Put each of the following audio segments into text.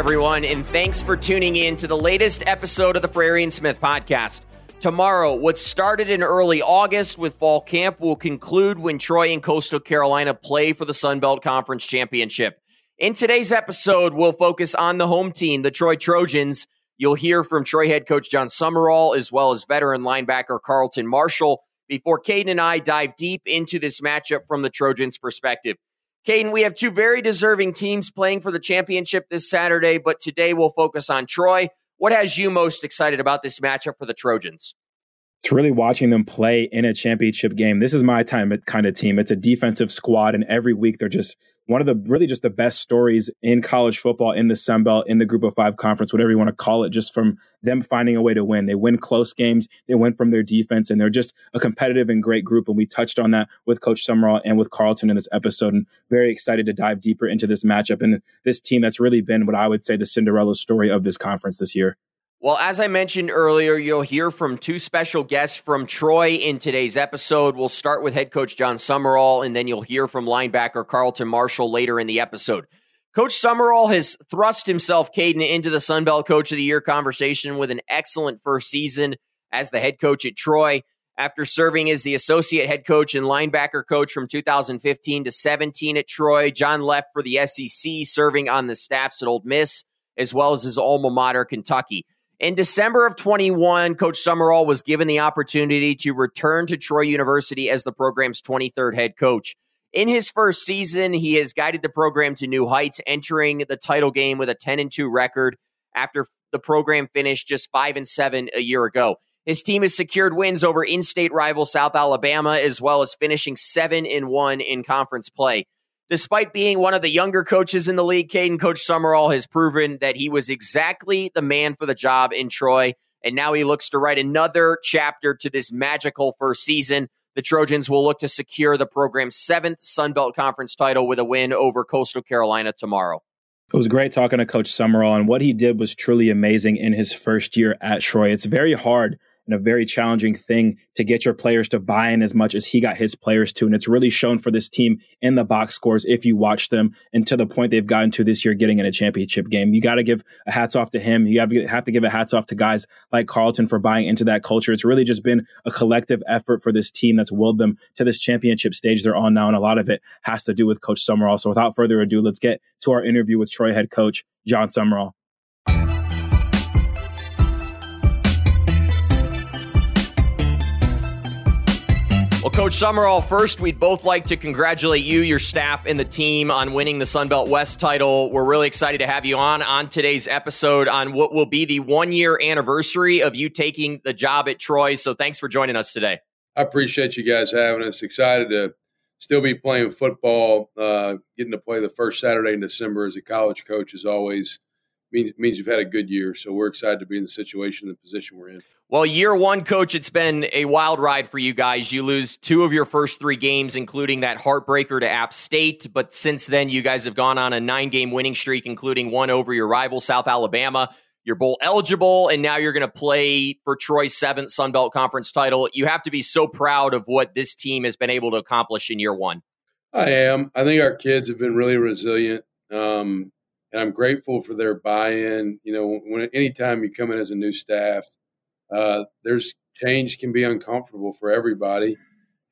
Everyone, and thanks for tuning in to the latest episode of the Frary and Smith podcast. Tomorrow, what started in early August with fall camp will conclude when Troy and Coastal Carolina play for the Sun Belt Conference Championship. In today's episode, we'll focus on the home team, the Troy Trojans. You'll hear from Troy head coach Jon Sumrall as well as veteran linebacker Carlton Martial before Kaiden and I dive deep into this matchup from the Trojans' perspective. Kaiden, we have two very deserving teams playing for the championship this Saturday, but today we'll focus on Troy. What has you most excited about this matchup for the Trojans? It's really watching them play in a championship game. This is my time kind of team. It's a defensive squad, and every week they're just one of the really just the best stories in college football in the Sun Belt, in the Group of Five conference, whatever you want to call it, just from them finding a way to win. They win close games, they win from their defense, and they're just a competitive and great group. And we touched on that with Coach Sumrall and with Carlton in this episode, and very excited to dive deeper into this matchup and this team that's really been what I would say the Cinderella story of this conference this year. Well, as I mentioned earlier, you'll hear from two special guests from Troy in today's episode. We'll start with head coach Jon Sumrall, and then you'll hear from linebacker Carlton Martial later in the episode. Coach Sumrall has thrust himself, Kaiden, into the Sun Belt Coach of the Year conversation with an excellent first season as the head coach at Troy. After serving as the associate head coach and linebacker coach from 2015 to 17 at Troy, Jon left for the SEC, serving on the staffs at Ole Miss, as well as his alma mater, Kentucky. In December of 21, Coach Sumrall was given the opportunity to return to Troy University as the program's 23rd head coach. In his first season, he has guided the program to new heights, entering the title game with a 10 and 2 record after the program finished just 5 and 7 a year ago. His team has secured wins over in-state rival South Alabama as well as finishing 7 and 1 in conference play. Despite being one of the younger coaches in the league, Kaiden Coach Sumrall has proven that he was exactly the man for the job in Troy. And now he looks to write another chapter to this magical first season. The Trojans will look to secure the program's seventh Sun Belt Conference title with a win over Coastal Carolina tomorrow. It was great talking to Coach Sumrall, and what he did was truly amazing in his first year at Troy. It's very hard and a very challenging thing to get your players to buy in as much as he got his players to. And it's really shown for this team in the box scores if you watch them and to the point they've gotten to this year getting in a championship game. You got to give a hats off to him. You have to, have to give a hats off to guys like Carlton for buying into that culture. It's really just been a collective effort for this team that's willed them to this championship stage they're on now. And a lot of it has to do with Coach Sumrall. So without further ado, let's get to our interview with Troy head coach Jon Sumrall. Well, Coach Sumrall, first, we'd both like to congratulate you, your staff, and the team on winning the Sun Belt West title. We're really excited to have you on on today's episode on what will be the one year anniversary of you taking the job at Troy. So thanks for joining us today. I appreciate you guys having us. Excited to still be playing football. Uh, getting to play the first Saturday in December as a college coach is always means means you've had a good year. So we're excited to be in the situation, the position we're in. Well, year one, coach, it's been a wild ride for you guys. You lose two of your first three games, including that heartbreaker to App State. But since then, you guys have gone on a nine game winning streak, including one over your rival, South Alabama. You're bowl eligible, and now you're going to play for Troy's seventh Sun Belt Conference title. You have to be so proud of what this team has been able to accomplish in year one. I am. I think our kids have been really resilient. Um, and I'm grateful for their buy-in. You know, when anytime you come in as a new staff, uh, there's change can be uncomfortable for everybody,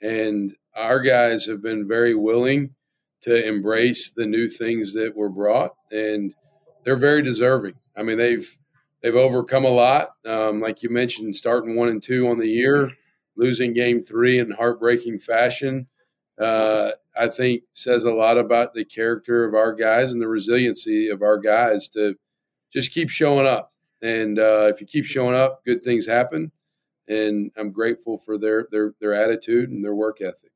and our guys have been very willing to embrace the new things that were brought, and they're very deserving. I mean, they've they've overcome a lot. Um, like you mentioned, starting one and two on the year, losing game three in heartbreaking fashion. Uh, I think says a lot about the character of our guys and the resiliency of our guys to just keep showing up. And uh, if you keep showing up, good things happen. And I'm grateful for their their their attitude and their work ethic.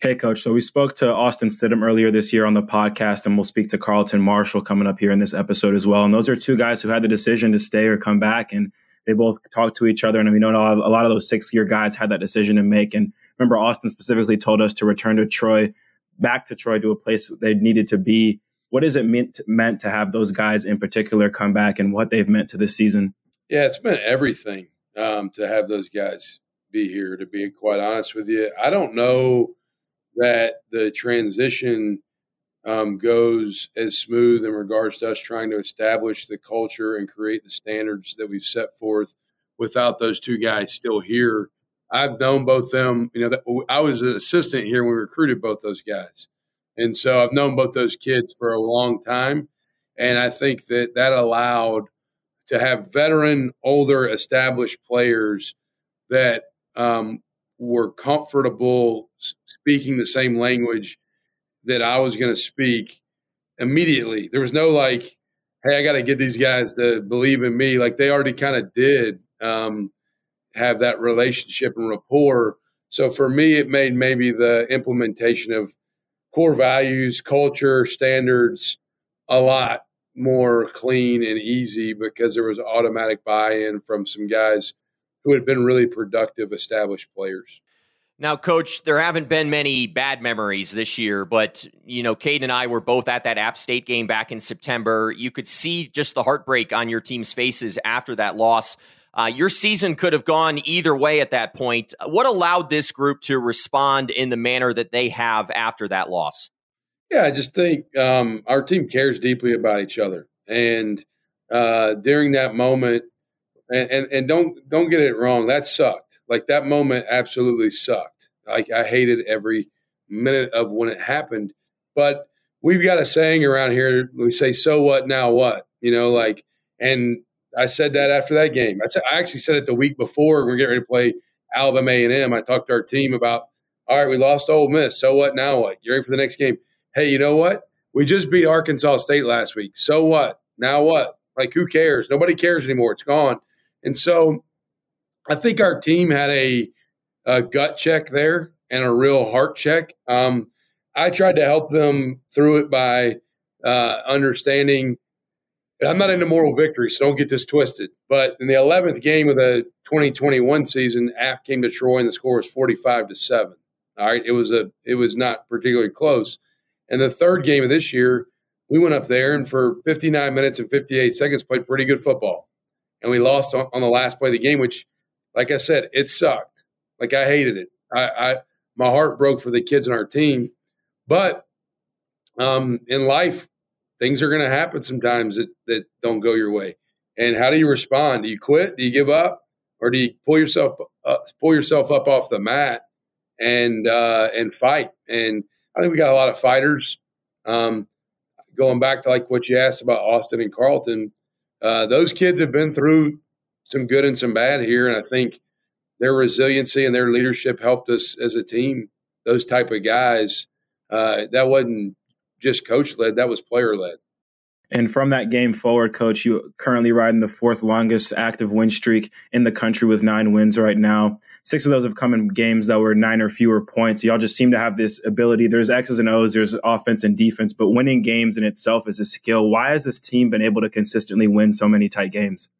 Hey, coach. So we spoke to Austin Stidham earlier this year on the podcast, and we'll speak to Carlton Martial coming up here in this episode as well. And those are two guys who had the decision to stay or come back, and they both talked to each other. And we know a lot of those six year guys had that decision to make. And remember, Austin specifically told us to return to Troy, back to Troy, to a place they needed to be what is it meant meant to have those guys in particular come back and what they've meant to this season? Yeah, it's been everything um, to have those guys be here. To be quite honest with you, I don't know that the transition um, goes as smooth in regards to us trying to establish the culture and create the standards that we've set forth without those two guys still here. I've known both them. You know, I was an assistant here when we recruited both those guys, and so I've known both those kids for a long time. And I think that that allowed to have veteran, older, established players that um, were comfortable speaking the same language that I was going to speak immediately. There was no like, hey, I got to get these guys to believe in me. Like they already kind of did um, have that relationship and rapport. So for me, it made maybe the implementation of core values, culture, standards a lot more clean and easy because there was automatic buy in from some guys who had been really productive, established players. Now, coach, there haven't been many bad memories this year, but you know, Cade and I were both at that App State game back in September. You could see just the heartbreak on your team's faces after that loss. Uh, your season could have gone either way at that point. What allowed this group to respond in the manner that they have after that loss? Yeah, I just think um, our team cares deeply about each other, and uh, during that moment, and, and, and don't don't get it wrong, that sucked. Like that moment absolutely sucked. Like I hated every minute of when it happened. But we've got a saying around here. We say, "So what? Now what?" You know, like. And I said that after that game. I said I actually said it the week before. We're getting ready to play Alabama A and M. I talked to our team about, all right, we lost Ole Miss. So what? Now what? You're ready for the next game? Hey, you know what? We just beat Arkansas State last week. So what? Now what? Like who cares? Nobody cares anymore. It's gone. And so I think our team had a, a gut check there and a real heart check. Um, I tried to help them through it by uh, understanding. I'm not into moral victory, so don't get this twisted. But in the 11th game of the 2021 season, App came to Troy and the score was 45 to seven. All right, it was a it was not particularly close. And the third game of this year, we went up there and for 59 minutes and 58 seconds played pretty good football and we lost on, on, the last play of the game, which, like I said, it sucked. Like I hated it. I, I my heart broke for the kids in our team. But um, in life, things are going to happen sometimes that, that don't go your way. And how do you respond? Do you quit? Do you give up, or do you pull yourself uh, pull yourself up off the mat and uh, and fight? And I think we got a lot of fighters. Um, going back to like what you asked about Austin and Carlton, uh, those kids have been through some good and some bad here, and I think their resiliency and their leadership helped us as a team. Those type of guys, uh, that wasn't just coach led; that was player led. And from that game forward, coach, you currently riding the fourth longest active win streak in the country with nine wins right now. Six of those have come in games that were nine or fewer points. Y'all just seem to have this ability. There's X's and O's, there's offense and defense, but winning games in itself is a skill. Why has this team been able to consistently win so many tight games?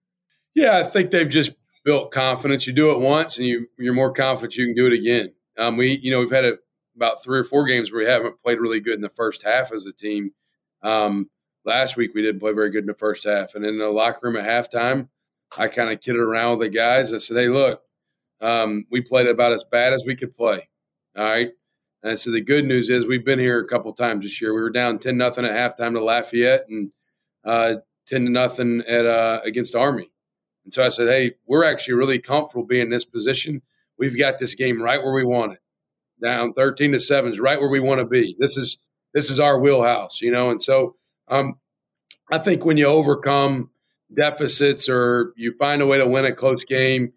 Yeah, I think they've just built confidence. You do it once and you, you're more confident you can do it again. Um, we, you know, we've had a, about three or four games where we haven't played really good in the first half as a team. Um, last week we didn't play very good in the first half. And in the locker room at halftime, I kind of kidded around with the guys. I said, hey, look, um, we played about as bad as we could play. All right. And so the good news is we've been here a couple times this year. We were down 10 nothing at halftime to Lafayette and uh, 10 to nothing at uh, against Army. And so I said, hey, we're actually really comfortable being in this position. We've got this game right where we want it. Down 13 to 7 is right where we want to be. This is this is our wheelhouse, you know. And so um, I think when you overcome deficits or you find a way to win a close game,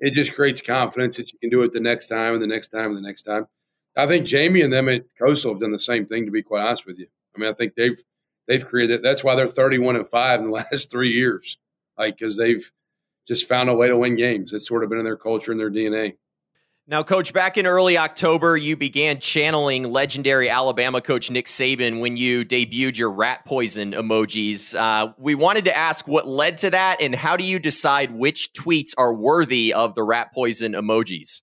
it just creates confidence that you can do it the next time and the next time and the next time. I think Jamie and them at Coastal have done the same thing. To be quite honest with you, I mean, I think they've they've created. That's why they're thirty-one and five in the last three years, like because they've just found a way to win games. It's sort of been in their culture and their DNA. Now, coach, back in early October, you began channeling legendary Alabama coach Nick Saban when you debuted your rat poison emojis. Uh, we wanted to ask what led to that and how do you decide which tweets are worthy of the rat poison emojis?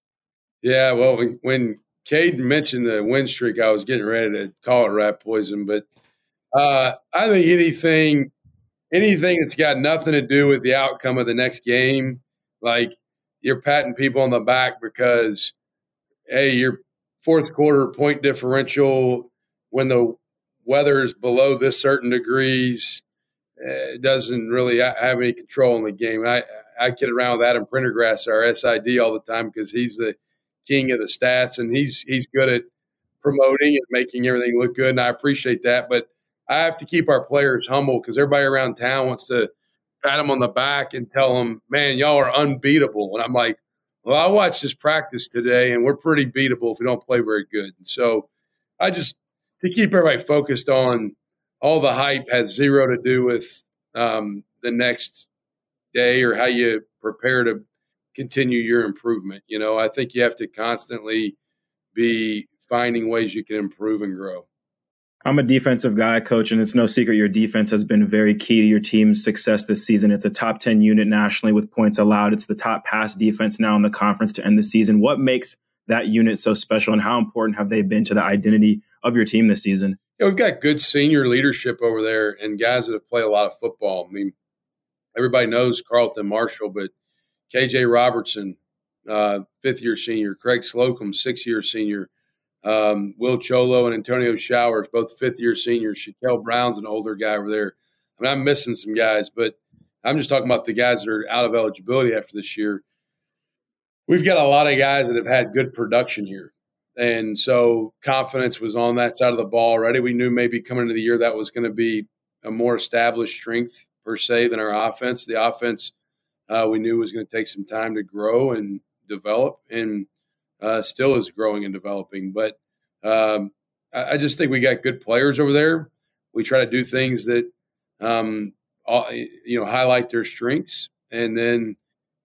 Yeah, well, when, when Kaiden mentioned the win streak, I was getting ready to call it rat poison, but uh, I think anything anything that's got nothing to do with the outcome of the next game, like you're patting people on the back because hey, your fourth quarter point differential when the weather is below this certain degrees, it doesn't really have any control in the game. And I, I kid around with Adam Prendergrass, our SID, all the time because he's the king of the stats and he's he's good at promoting and making everything look good. And I appreciate that. But I have to keep our players humble because everybody around town wants to pat him on the back and tell him, man, y'all are unbeatable. And I'm like, well, I watched this practice today and we're pretty beatable if we don't play very good. And so I just, to keep everybody focused on all the hype has zero to do with um, the next day or how you prepare to continue your improvement. You know, I think you have to constantly be finding ways you can improve and grow. I'm a defensive guy, coach, and it's no secret your defense has been very key to your team's success this season. It's a top 10 unit nationally with points allowed. It's the top pass defense now in the conference to end the season. What makes that unit so special, and how important have they been to the identity of your team this season? Yeah, we've got good senior leadership over there and guys that have played a lot of football. I mean, everybody knows Carlton Martial, but KJ Robertson, uh, fifth year senior, Craig Slocum, six year senior, um, Will Choloh and Antonio Showers, both fifth year seniors. Shaquille Brown's an older guy over there. I mean, I'm missing some guys, but I'm just talking about the guys that are out of eligibility after this year. We've got a lot of guys that have had good production here. And so confidence was on that side of the ball already. We knew maybe coming into the year that was going to be a more established strength per se than our offense. The offense uh, we knew was going to take some time to grow and develop, and uh, still is growing and developing. But um, I, I, just think we got good players over there. We try to do things that um, all, you know highlight their strengths, and then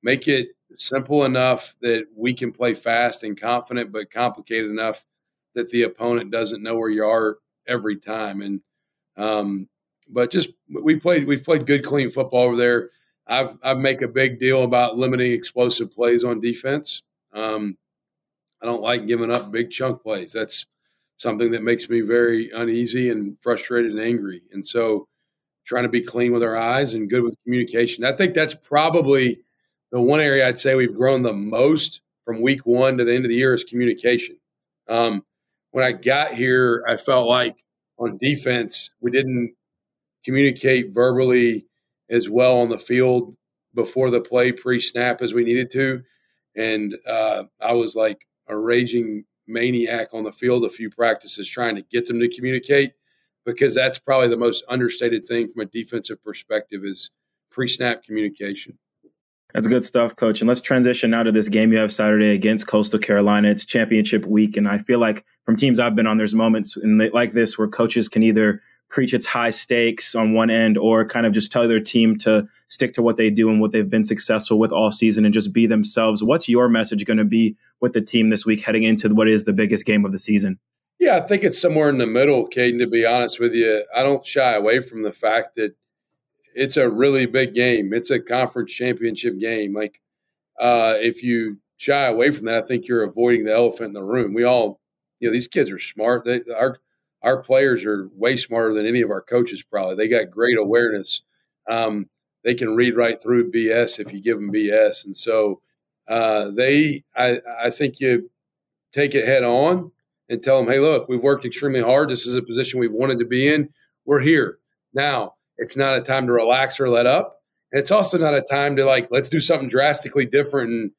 make it simple enough that we can play fast and confident, but complicated enough that the opponent doesn't know where you are every time. And um, but just we played we've played good clean football over there. I've I make a big deal about limiting explosive plays on defense. Um, I don't like giving up big chunk plays. That's something that makes me very uneasy and frustrated and angry. And so, trying to be clean with our eyes and good with communication. I think that's probably the one area I'd say we've grown the most from week one to the end of the year is communication. Um, when I got here, I felt like on defense we didn't communicate verbally as well on the field before the play pre-snap as we needed to, and uh, I was like a raging maniac on the field a few practices trying to get them to communicate because that's probably the most understated thing from a defensive perspective is pre-snap communication. That's good stuff, coach. And let's transition now to this game you have Saturday against Coastal Carolina. It's championship week. And I feel like from teams I've been on, there's moments in the, like this where coaches can either preach its high stakes on one end or kind of just tell their team to stick to what they do and what they've been successful with all season and just be themselves. What's your message going to be with the team this week heading into what is the biggest game of the season? Yeah, I think it's somewhere in the middle, Kaiden, to be honest with you. I don't shy away from the fact that it's a really big game. It's a conference championship game. Like, uh, if you shy away from that, I think you're avoiding the elephant in the room. We all, you know, these kids are smart. They, our our players are way smarter than any of our coaches. Probably they got great awareness. Um, they can read right through BS if you give them BS, and so uh, they. I I think you take it head on and tell them, hey, look, we've worked extremely hard. This is a position we've wanted to be in. We're here now it's not a time to relax or let up. And it's also not a time to like, let's do something drastically different and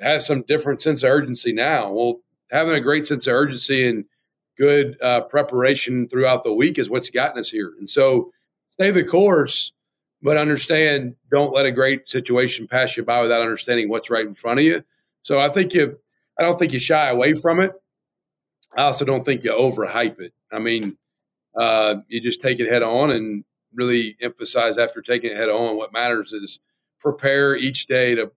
have some different sense of urgency now. Well, having a great sense of urgency and good uh, preparation throughout the week is what's gotten us here. And so stay the course, but understand don't let a great situation pass you by without understanding what's right in front of you. So I think you, I don't think you shy away from it. I also don't think you overhype it. I mean, uh, you just take it head on and really emphasize after taking it head on. What matters is prepare each day to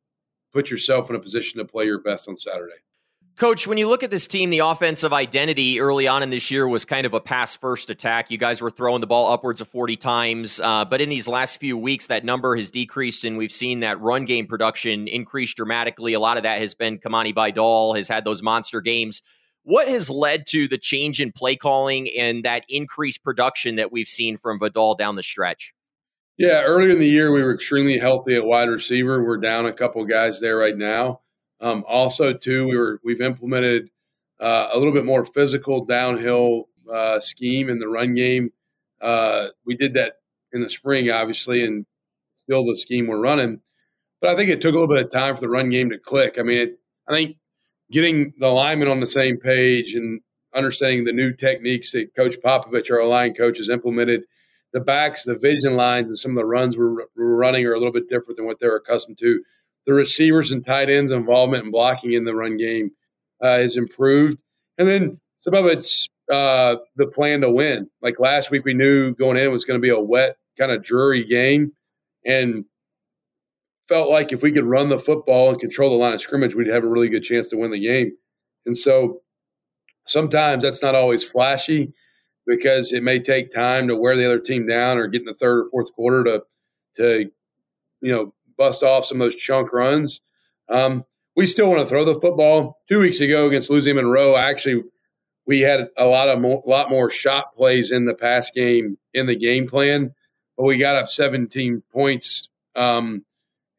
put yourself in a position to play your best on Saturday. Coach, when you look at this team, the offensive identity early on in this year was kind of a pass first attack. You guys were throwing the ball upwards of 40 times. Uh, but in these last few weeks, that number has decreased, and we've seen that run game production increase dramatically. A lot of that has been Kamani Vidal, has had those monster games. What has led to the change in play calling and that increased production that we've seen from Vidal down the stretch? Yeah, earlier in the year, we were extremely healthy at wide receiver. We're down a couple guys there right now. Um, also, too, we were we've implemented uh, a little bit more physical downhill uh, scheme in the run game. Uh, we did that in the spring, obviously, and still the scheme we're running. But I think it took a little bit of time for the run game to click. I mean, it, I think getting the linemen on the same page and understanding the new techniques that Coach Popovich, our line coach, has implemented. The backs, the vision lines, and some of the runs we're, we're running are a little bit different than what they're accustomed to. The receivers and tight ends involvement and blocking in the run game uh, has improved. And then some of it's uh, the plan to win. Like last week, we knew going in was going to be a wet, kind of dreary game, and felt like if we could run the football and control the line of scrimmage, we'd have a really good chance to win the game. And so sometimes that's not always flashy because it may take time to wear the other team down or get in the third or fourth quarter to to you know bust off some of those chunk runs. Um, we still want to throw the football. Two weeks ago against Louisiana Monroe, actually we had a lot of more, lot more shot plays in the pass game in the game plan, but we got up 17 points um,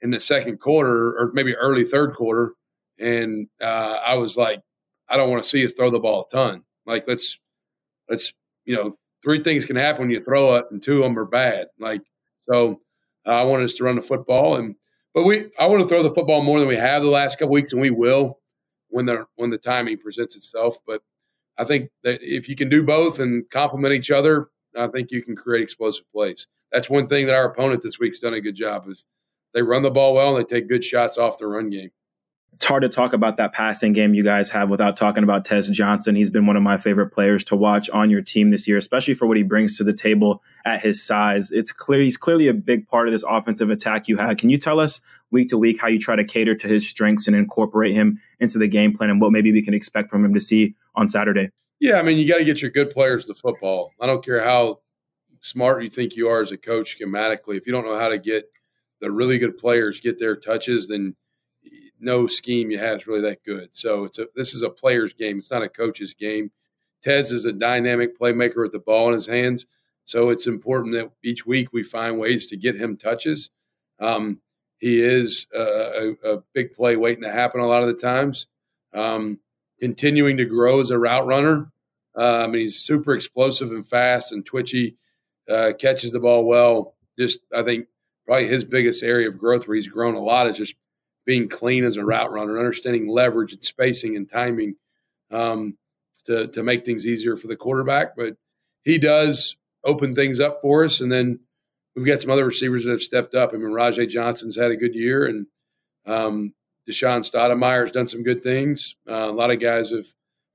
in the second quarter or maybe early third quarter, and uh, I was like, I don't want to see us throw the ball a ton. Like let's let's you know three things can happen when you throw it, and two of them are bad. Like so, I wanted us to run the football, and but we I want to throw the football more than we have the last couple weeks, and we will when the when the timing presents itself. But I think that if you can do both and complement each other, I think you can create explosive plays. That's one thing that our opponent this week's done a good job is they run the ball well and they take good shots off the run game. It's hard to talk about that passing game you guys have without talking about Tez Johnson. He's been one of my favorite players to watch on your team this year, especially for what he brings to the table at his size. It's clear he's clearly a big part of this offensive attack you have. Can you tell us week to week how you try to cater to his strengths and incorporate him into the game plan and what maybe we can expect from him to see on Saturday? Yeah, I mean, you got to get your good players to football. I don't care how smart you think you are as a coach schematically. If you don't know how to get the really good players get their touches, then no scheme you have is really that good. So it's a, this is a player's game. It's not a coach's game. Tez is a dynamic playmaker with the ball in his hands. So it's important that each week we find ways to get him touches. Um, he is a, a, big play waiting to happen a lot of the times. Um, continuing to grow as a route runner. Uh, I mean, he's super explosive and fast and twitchy. Uh, catches the ball well. Just I think probably his biggest area of growth where he's grown a lot is just being clean as a route runner, understanding leverage and spacing and timing um, to to make things easier for the quarterback. But he does open things up for us, and then we've got some other receivers that have stepped up. I mean, Rajay Johnson's had a good year, and um, Deshaun Stoudemire's done some good things. Uh, a lot of guys have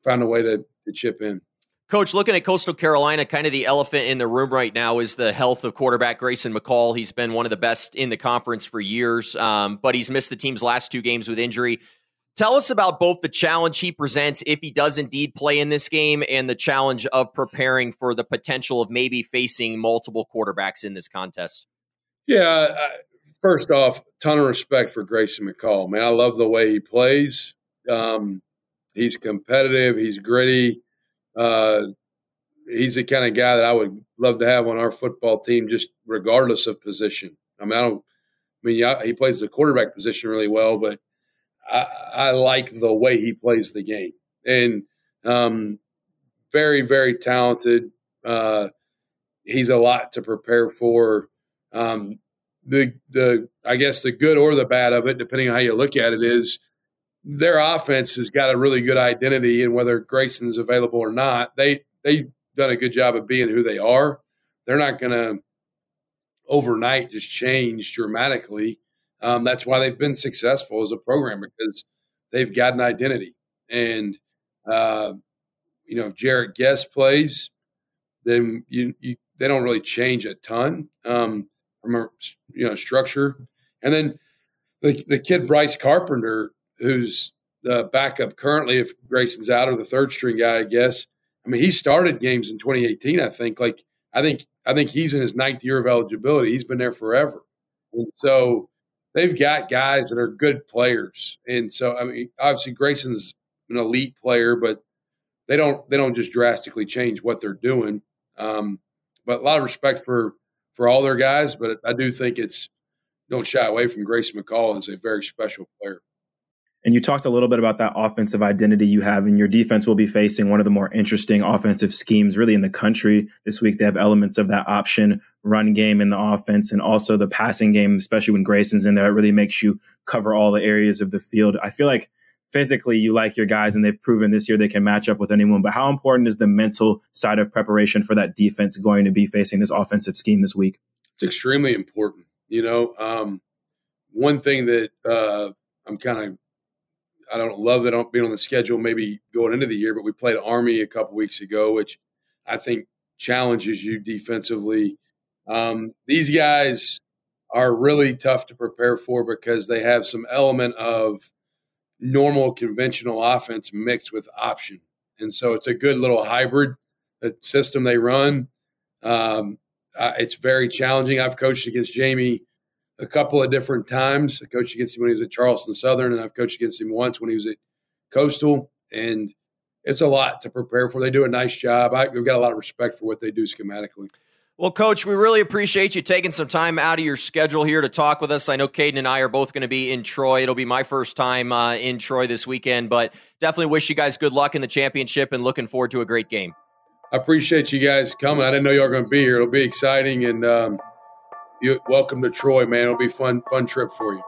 found a way to, to chip in. Coach, looking at Coastal Carolina, kind of the elephant in the room right now is the health of quarterback Grayson McCall. He's been one of the best in the conference for years, um, but he's missed the team's last two games with injury. Tell us about both the challenge he presents if he does indeed play in this game and the challenge of preparing for the potential of maybe facing multiple quarterbacks in this contest. Yeah, first off, ton of respect for Grayson McCall. Man, I love the way he plays. Um, he's competitive. He's gritty. Uh, he's the kind of guy that I would love to have on our football team, just regardless of position. I mean, I don't. I mean, yeah, he plays the quarterback position really well, but I, I like the way he plays the game, and um, very, very talented. Uh, he's a lot to prepare for. Um, the the I guess the good or the bad of it, depending on how you look at it, is their offense has got a really good identity, and whether Grayson's available or not, they they've done a good job of being who they are. They're not going to overnight just change dramatically. Um, that's why they've been successful as a program because they've got an identity. And uh, you know, if Jarrett Guest plays, then you, you they don't really change a ton um, from a you know structure. And then the the kid Bryce Carpenter who's the backup currently if Grayson's out or the third string guy, I guess. I mean, he started games in 2018. I think. Like, I think, I think he's in his ninth year of eligibility. He's been there forever, and so they've got guys that are good players. And so, I mean, obviously Grayson's an elite player, but they don't they don't just drastically change what they're doing. Um, but a lot of respect for for all their guys, but I do think it's don't shy away from Grayson McCall as a very special player. And you talked a little bit about that offensive identity you have, and your defense will be facing one of the more interesting offensive schemes really in the country this week. They have elements of that option run game in the offense and also the passing game, especially when Grayson's in there. It really makes you cover all the areas of the field. I feel like physically you like your guys and they've proven this year they can match up with anyone. But how important is the mental side of preparation for that defense going to be facing this offensive scheme this week? It's extremely important. You know, um, one thing that uh, I'm kind of I don't love that I'm being on the schedule maybe going into the year, but we played Army a couple weeks ago, which I think challenges you defensively. Um, these guys are really tough to prepare for because they have some element of normal conventional offense mixed with option. And so it's a good little hybrid system they run. Um, uh, it's very challenging. I've coached against Jamie a couple of different times. I coached against him when he was at Charleston Southern, and I've coached against him once when he was at Coastal. And it's a lot to prepare for. They do a nice job. I've got a lot of respect for what they do schematically. Well, Coach, we really appreciate you taking some time out of your schedule here to talk with us. I know Kaiden and I are both going to be in Troy. It'll be my first time uh, in Troy this weekend, but definitely wish you guys good luck in the championship and looking forward to a great game. I appreciate you guys coming. I didn't know you were going to be here. It'll be exciting, and um, you welcome to Troy, man. It'll be fun, fun trip for you.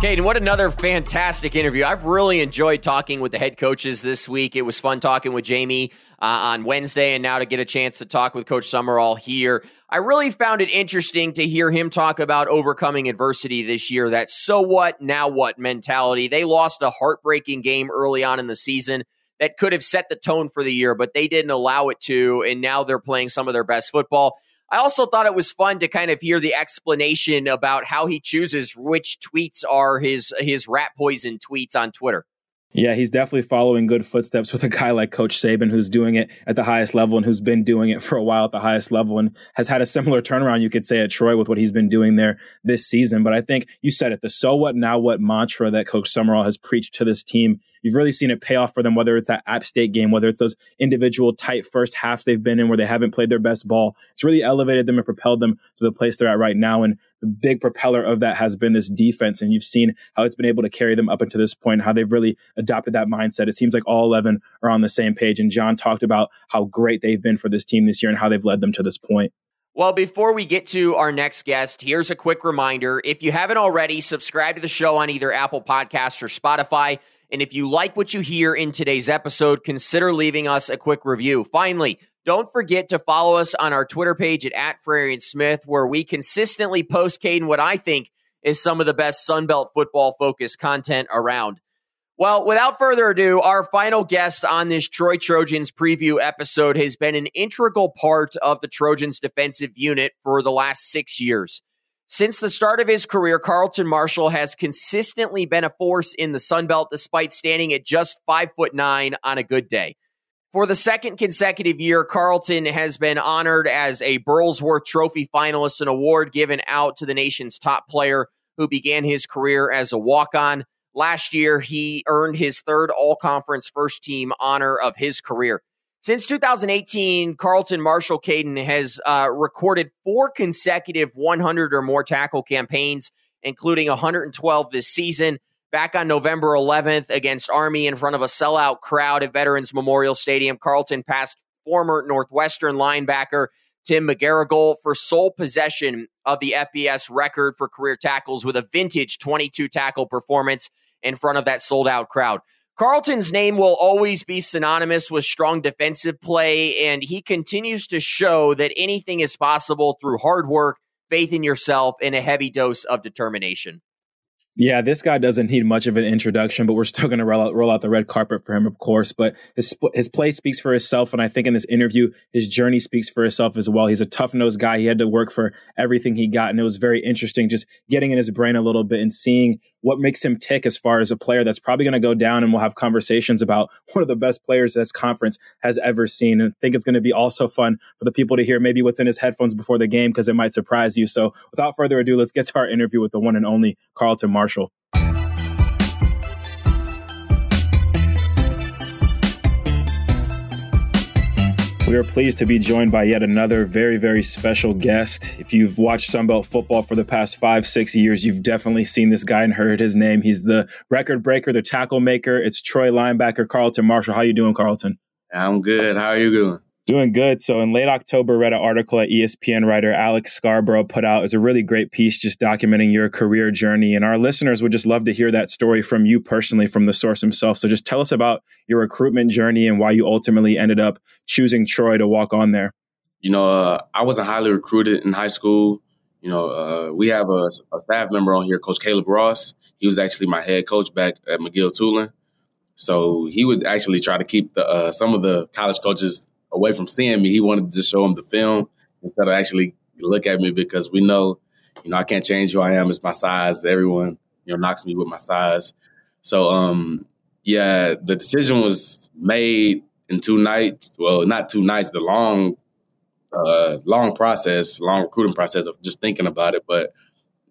Kaiden, what another fantastic interview. I've really enjoyed talking with the head coaches this week. It was fun talking with Jamie uh, on Wednesday and now to get a chance to talk with Coach Sumrall here. I really found it interesting to hear him talk about overcoming adversity this year, that so what, now what mentality. They lost a heartbreaking game early on in the season that could have set the tone for the year, but they didn't allow it to, and now they're playing some of their best football. I also thought it was fun to kind of hear the explanation about how he chooses which tweets are his his rat poison tweets on Twitter. Yeah, he's definitely following good footsteps with a guy like Coach Saban, who's doing it at the highest level and who's been doing it for a while at the highest level and has had a similar turnaround, you could say, at Troy with what he's been doing there this season. But I think you said it the so what, now what mantra that Coach Sumrall has preached to this team You've really seen it pay off for them, whether it's that App State game, whether it's those individual tight first halves they've been in where they haven't played their best ball. It's really elevated them and propelled them to the place they're at right now. And the big propeller of that has been this defense. And you've seen how it's been able to carry them up until this point, how they've really adopted that mindset. It seems like all 11 are on the same page. And Jon talked about how great they've been for this team this year and how they've led them to this point. Well, before we get to our next guest, here's a quick reminder. If you haven't already, subscribe to the show on either Apple Podcasts or Spotify. And if you like what you hear in today's episode, consider leaving us a quick review. Finally, don't forget to follow us on our Twitter page at, at Frary and Smith, where we consistently post Kaiden what I think is some of the best Sunbelt football focused content around. Well, without further ado, our final guest on this Troy Trojans preview episode has been an integral part of the Trojans defensive unit for the last six years. Since the start of his career, Carlton Martial has consistently been a force in the Sun Belt despite standing at just five foot nine on a good day. For the second consecutive year, Carlton has been honored as a Burlsworth Trophy finalist, an award given out to the nation's top player who began his career as a walk on. Last year, he earned his third all conference first team honor of his career. Since 2018, Carlton Martial Kaiden has uh, recorded four consecutive 100 or more tackle campaigns, including 112 this season. Back on November 11th against Army in front of a sellout crowd at Veterans Memorial Stadium, Carlton passed former Northwestern linebacker Tim McGarrigle for sole possession of the FBS record for career tackles with a vintage 22 tackle performance in front of that sold out crowd. Carlton's name will always be synonymous with strong defensive play, and he continues to show that anything is possible through hard work, faith in yourself, and a heavy dose of determination. Yeah, this guy doesn't need much of an introduction, but we're still going to roll out, roll out the red carpet for him, of course. But his his play speaks for itself, and I think in this interview, his journey speaks for itself as well. He's a tough nosed guy. He had to work for everything he got, and it was very interesting just getting in his brain a little bit and seeing what makes him tick as far as a player that's probably going to go down, and we'll have conversations about one of the best players this conference has ever seen. And I think it's going to be also fun for the people to hear maybe what's in his headphones before the game because it might surprise you. So, without further ado, let's get to our interview with the one and only Carlton Martial. We are pleased to be joined by yet another very, very special guest. If you've watched Sunbelt football for the past five, six years, you've definitely seen this guy and heard his name. He's the record breaker, the tackle maker. It's Troy linebacker Carlton Martial. How you doing, Carlton? I'm good. How are you doing? Doing good. So in late October, read an article that ESPN writer Alex Scarborough put out. It's a really great piece just documenting your career journey. And our listeners would just love to hear that story from you personally, from the source himself. So just tell us about your recruitment journey and why you ultimately ended up choosing Troy to walk on there. You know, uh, I wasn't highly recruited in high school. You know, uh, we have a, a, staff member on here, Coach Caleb Ross. He was actually my head coach back at McGill Toolen. So he would actually try to keep the uh, some of the college coaches away from seeing me. He wanted to show him the film instead of actually look at me because we know, you know, I can't change who I am. It's my size. Everyone, you know, knocks me with my size. So, um, yeah, the decision was made in two nights. Well, not two nights. The long, uh, long process, long recruiting process of just thinking about it. But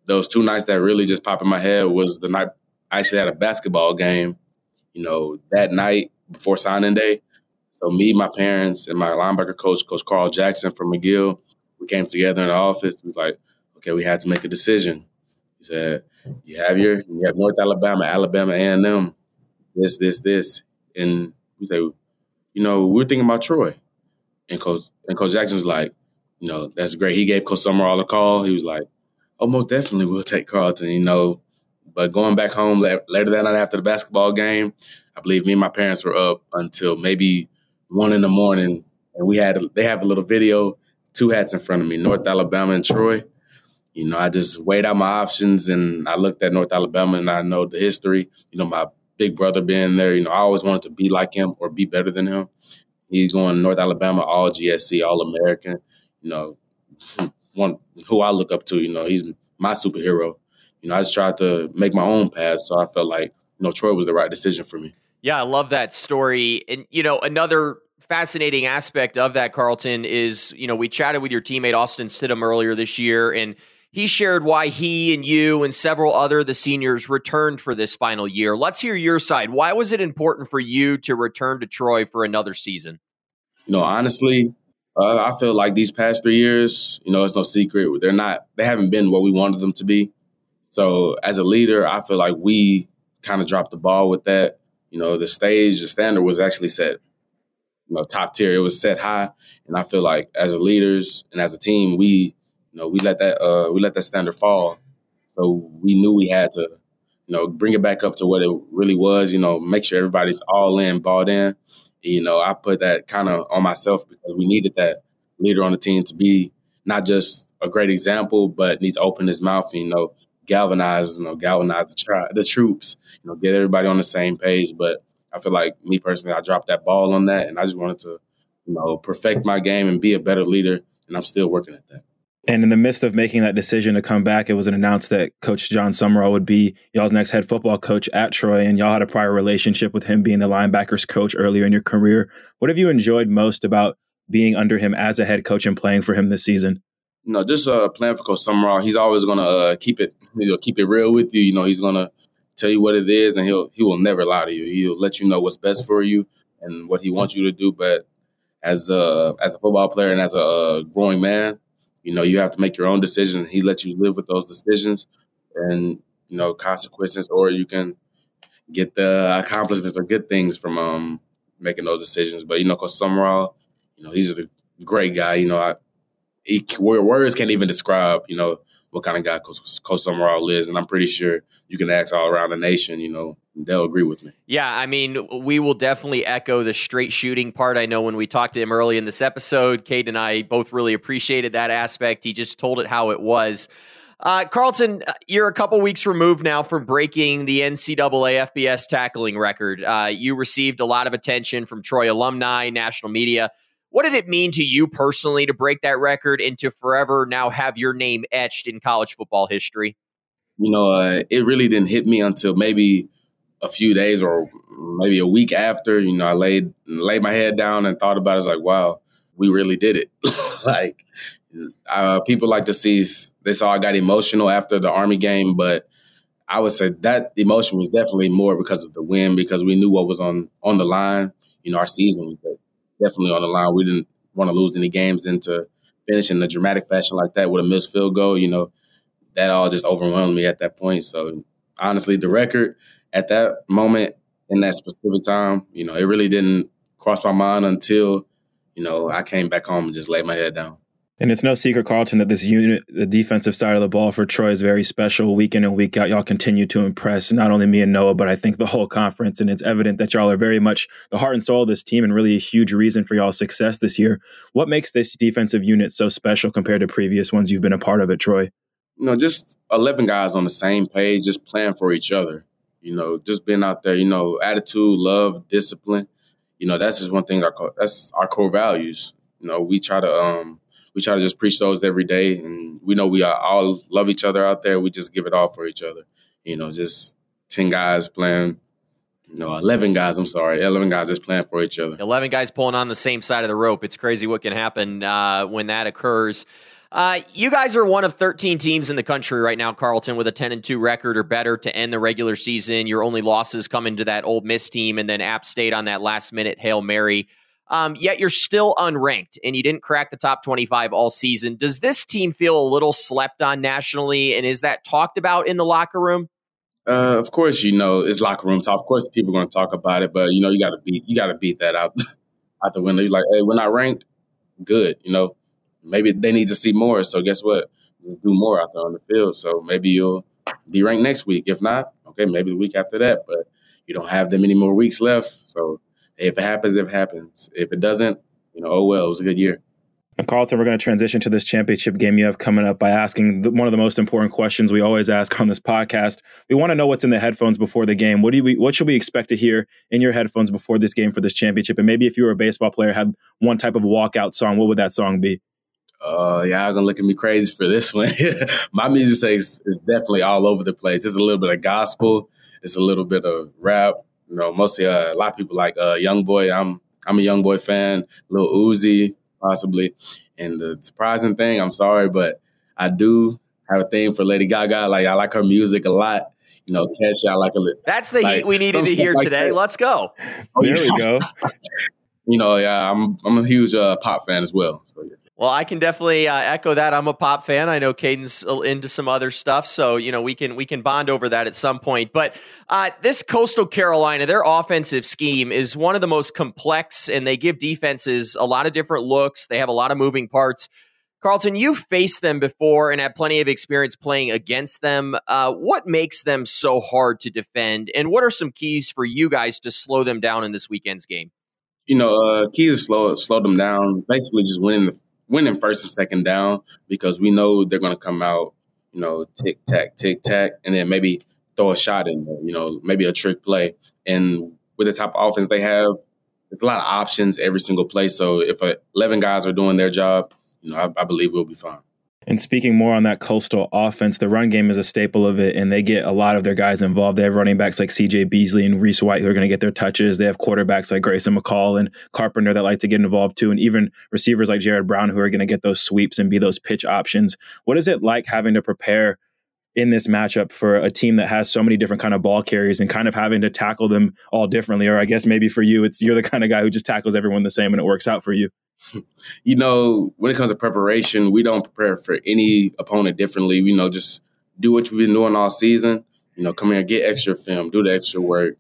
those two nights that really just popped in my head was the night I actually had a basketball game. You know, that night before signing day, so me, my parents, and my linebacker coach, Coach Carl Jackson from McGill, we came together in the office. We like, okay, we had to make a decision. He said, you have your, you have North Alabama, Alabama, A&M, this, this, this, and we say, you know, we are thinking about Troy, and Coach and Coach Jackson was like, you know, that's great. He gave Coach Sumrall a call. He was like, oh, most definitely we'll take Carlton, you know. But going back home later that night after the basketball game, I believe me and my parents were up until maybe one in the morning, and we had they have a little video, two hats in front of me, North Alabama and Troy. You know, I just weighed out my options, and I looked at North Alabama, and I know the history. You know, my big brother being there. You know, I always wanted to be like him or be better than him. He's going North Alabama, all GSC, all American. You know, one who I look up to. You know, he's my superhero. You know, I just tried to make my own path, so I felt like you know Troy was the right decision for me. Yeah, I love that story. And, you know, another fascinating aspect of that, Carlton, is, you know, we chatted with your teammate Austin Stidham earlier this year, and he shared why he and you and several other the seniors returned for this final year. Let's hear your side. Why was it important for you to return to Troy for another season? You know, honestly, uh, I feel like these past three years, you know, it's no secret. They're not, they haven't been what we wanted them to be. So as a leader, I feel like we kind of dropped the ball with that. You know, the stage, the standard was actually set, you know, top tier. It was set high, and I feel like as a leaders and as a team, we, you know, we let that uh, we let that standard fall. So we knew we had to, you know, bring it back up to what it really was. You know, make sure everybody's all in, bought in. You know, I put that kind of on myself because we needed that leader on the team to be not just a great example, but needs to open his mouth and, you know, galvanize, you know, galvanize the, tri- the troops, you know, get everybody on the same page. But I feel like me personally, I dropped that ball on that, and I just wanted to, you know, perfect my game and be a better leader. And I'm still working at that. And in the midst of making that decision to come back, it was announced that Coach Jon Sumrall would be y'all's next head football coach at Troy, and y'all had a prior relationship with him being the linebackers coach earlier in your career. What have you enjoyed most about being under him as a head coach and playing for him this season? You know, just uh, playing for Coach Sumrall, he's always gonna uh, keep it, you know, keep it real with you. You know, he's gonna tell you what it is, and he'll he will never lie to you. He'll let you know what's best for you and what he wants you to do. But as a as a football player and as a uh, growing man, you know, you have to make your own decisions. He lets you live with those decisions and you know consequences, or you can get the accomplishments or good things from um making those decisions. But you know, Coach Sumrall, you know, he's just a great guy. You know, I he, words can't even describe, you know, what kind of guy Coach, Coach Sumrall is. And I'm pretty sure you can ask all around the nation, you know, they'll agree with me. Yeah, I mean, we will definitely echo the straight shooting part. I know when we talked to him early in this episode, Kate and I both really appreciated that aspect. He just told it how it was. Uh, Carlton, uh, you're a couple weeks removed now from breaking the NCAA FBS tackling record. Uh, you received a lot of attention from Troy alumni, national media. What did it mean to you personally to break that record and to forever now have your name etched in college football history? You know, uh, it really didn't hit me until maybe a few days or maybe a week after. You know, I laid laid my head down and thought about it. I was like, wow, we really did it. like, uh, people like to see they saw I got emotional after the Army game, but I would say that emotion was definitely more because of the win because we knew what was on on the line. You know, our season was definitely on the line. We didn't want to lose any games and to finish in a dramatic fashion like that with a missed field goal, you know, that all just overwhelmed me at that point. So honestly, the record at that moment in that specific time, you know, it really didn't cross my mind until, you know, I came back home and just laid my head down. And it's no secret, Carlton, that this unit, the defensive side of the ball for Troy is very special. Week in and week out, y'all continue to impress not only me and Noah, but I think the whole conference. And it's evident that y'all are very much the heart and soul of this team and really a huge reason for y'all's success this year. What makes this defensive unit so special compared to previous ones you've been a part of at Troy? You know, just 11 guys on the same page, just playing for each other. You know, just being out there, you know, attitude, love, discipline. You know, that's just one thing, that's our core values. You know, we try to, um, we try to just preach those every day. And we know we all love each other out there. We just give it all for each other. You know, just 10 guys playing, no, 11 guys, I'm sorry. 11 guys just playing for each other. 11 guys pulling on the same side of the rope. It's crazy what can happen uh, when that occurs. Uh, you guys are one of 13 teams in the country right now, Carlton, with a 10 and 2 record or better to end the regular season. Your only losses come into that Ole Miss team and then App State on that last minute Hail Mary um, yet you're still unranked and you didn't crack the top 25 all season. Does this team feel a little slept on nationally? And is that talked about in the locker room? Uh, of course, you know it's locker room talk. Of course, people are going to talk about it, but you know you got to beat you got to beat that out out the window. You're like, hey, we're not ranked. Good, you know. Maybe they need to see more. So guess what? do more out there on the field. So maybe you'll be ranked next week. If not, okay, maybe the week after that. But you don't have that many more weeks left. So if it happens, if it happens. If it doesn't, you know, oh well, it was a good year. And Carlton, we're going to transition to this championship game you have coming up by asking the, one of the most important questions we always ask on this podcast. We want to know what's in the headphones before the game. What do we, what should we expect to hear in your headphones before this game for this championship? And maybe if you were a baseball player, had one type of walkout song, what would that song be? Uh, y'all gonna look at me crazy for this one. My music is, is definitely all over the place. It's a little bit of gospel. It's a little bit of rap. You know, mostly uh, a lot of people like uh, Young Boy. I'm I'm a Young Boy fan. Lil Uzi, possibly. And the surprising thing, I'm sorry, but I do have a thing for Lady Gaga. Like I like her music a lot. You know, Kesha, I like a little. That's the like, heat we needed to hear like today. That. Let's go. Oh, there we go. you know, yeah, I'm I'm a huge uh, pop fan as well. So, yeah. Well, I can definitely uh, echo that. I'm a pop fan. I know Kaiden's into some other stuff, so you know we can we can bond over that at some point. But uh, this Coastal Carolina, their offensive scheme is one of the most complex, and they give defenses a lot of different looks. They have a lot of moving parts. Carlton, you've faced them before and had plenty of experience playing against them. Uh, what makes them so hard to defend, and what are some keys for you guys to slow them down in this weekend's game? You know, uh, keys to slow slow them down. Basically, just winning the winning first and second down because we know they're going to come out, you know, tick tack, tick tack, and then maybe throw a shot in there, you know, maybe a trick play. And with the type of offense they have, there's a lot of options every single play. So if uh, 11 guys are doing their job, you know, I, I believe we'll be fine. And speaking more on that coastal offense, the run game is a staple of it, and they get a lot of their guys involved. They have running backs like CJ Beasley and Reese White who are going to get their touches. They have quarterbacks like Grayson McCall and Carpenter that like to get involved too, and even receivers like Jared Brown who are going to get those sweeps and be those pitch options. What is it like having to prepare in this matchup for a team that has so many different kind of ball carriers and kind of having to tackle them all differently? Or I guess maybe for you, it's you're the kind of guy who just tackles everyone the same and it works out for you. You know, when it comes to preparation, we don't prepare for any opponent differently. We know just do what we've been doing all season. You know, come here, get extra film, do the extra work.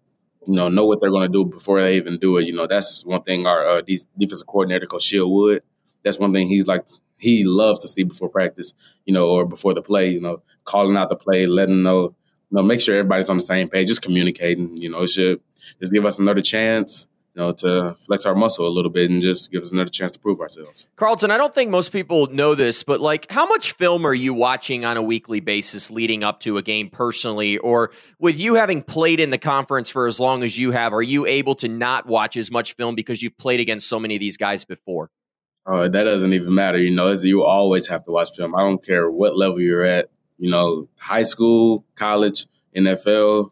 You know, know what they're going to do before they even do it. You know, that's one thing our uh, defensive coordinator, Coach Shiel Wood, that's one thing he's like he loves to see before practice. You know, or before the play. You know, calling out the play, letting know. You know, make sure everybody's on the same page, just communicating. You know, should just give us another chance you know, to flex our muscle a little bit and just give us another chance to prove ourselves. Carlton, I don't think most people know this, but like, how much film are you watching on a weekly basis leading up to a game personally? Or with you having played in the conference for as long as you have, are you able to not watch as much film because you've played against so many of these guys before? Uh, that doesn't even matter. You know, you always have to watch film. I don't care what level you're at. You know, high school, college, NFL,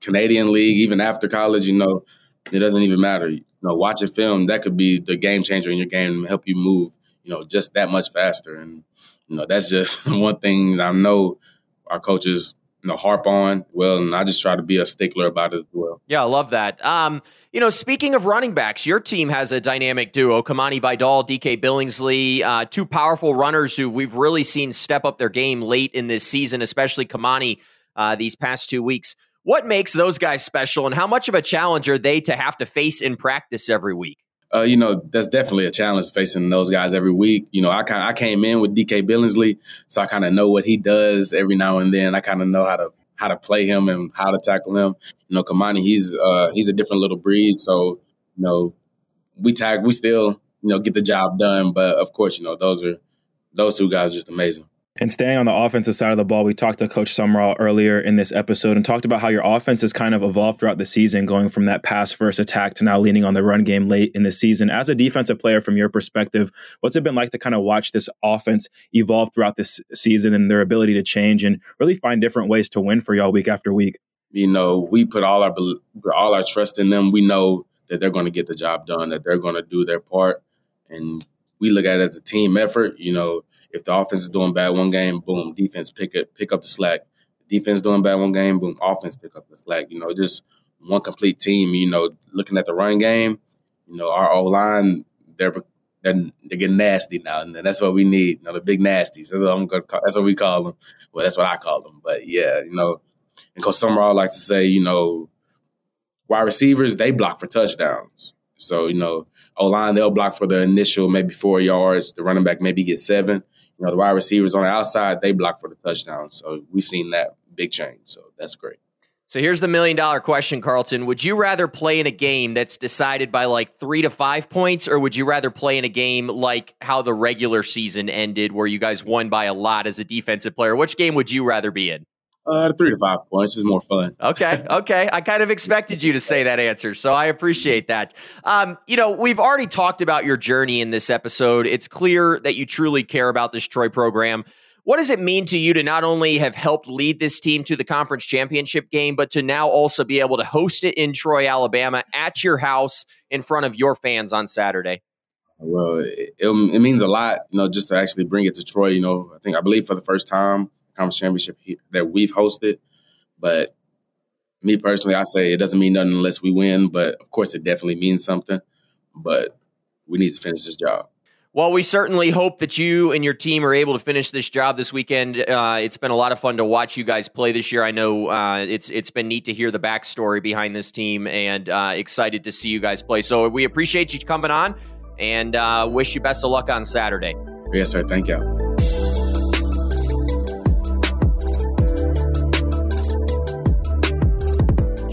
Canadian League, even after college. You know, it doesn't even matter. You know, watching film that could be the game changer in your game and help you move. You know, just that much faster. And you know, that's just one thing that I know our coaches you know, harp on. Well, and I just try to be a stickler about it as well. Yeah, I love that. Um, you know, speaking of running backs, your team has a dynamic duo: Kimani Vidal, DK Billingsley, uh, two powerful runners who we've really seen step up their game late in this season, especially Kamani uh, these past two weeks. What makes those guys special, and how much of a challenge are they to have to face in practice every week? Uh, you know, that's definitely a challenge facing those guys every week. You know, I kind I came in with DK Billingsley, so I kind of know what he does every now and then. I kind of know how to how to play him and how to tackle him. You know, Kimani, he's uh, he's a different little breed, so you know, we tag, we still you know get the job done. But of course, you know, those are those two guys are just amazing. And staying on the offensive side of the ball, we talked to Coach Sumrall earlier in this episode and talked about how your offense has kind of evolved throughout the season, going from that pass first attack to now leaning on the run game late in the season. As a defensive player, from your perspective, what's it been like to kind of watch this offense evolve throughout this season and their ability to change and really find different ways to win for y'all week after week? You know, we put all our all our trust in them. We know that they're going to get the job done, that they're going to do their part, and we look at it as a team effort. You know if the offense is doing bad one game, boom, defense pick it, pick up the slack. Defense doing bad one game, boom, offense pick up the slack. You know, just one complete team. You know, looking at the run game, you know, our O line, they're they're, they're getting nasty now, and that's what we need. You know, the big nasties. That's what I'm gonna call, That's what we call them. Well, that's what I call them. But yeah, you know, and Coach Sumrall likes to say, you know, wide receivers they block for touchdowns. So you know, O line they'll block for the initial maybe four yards. The running back maybe get seven you know, the wide receivers on the outside, they block for the touchdown. So we've seen that big change. So that's great. So here's the million dollar question, Carlton. Would you rather play in a game that's decided by like three to five points, or would you rather play in a game like how the regular season ended, where you guys won by a lot as a defensive player? Which game would you rather be in? Uh, three to five points is more fun. okay, okay. I kind of expected you to say that answer, so I appreciate that. Um, you know, we've already talked about your journey in this episode. It's clear that you truly care about this Troy program. What does it mean to you to not only have helped lead this team to the conference championship game, but to now also be able to host it in Troy, Alabama, at your house in front of your fans on Saturday? Well, it, it means a lot, you know, just to actually bring it to Troy. You know, I think I believe for the first time conference championship that we've hosted. But me personally, I say it doesn't mean nothing unless we win. But of course, it definitely means something. But we need to finish this job. Well, we certainly hope that you and your team are able to finish this job this weekend. Uh, it's been a lot of fun to watch you guys play this year. I know uh, it's it's been neat to hear the backstory behind this team, and uh, excited to see you guys play. So we appreciate you coming on, and uh, wish you best of luck on Saturday. Yes, sir. Thank you.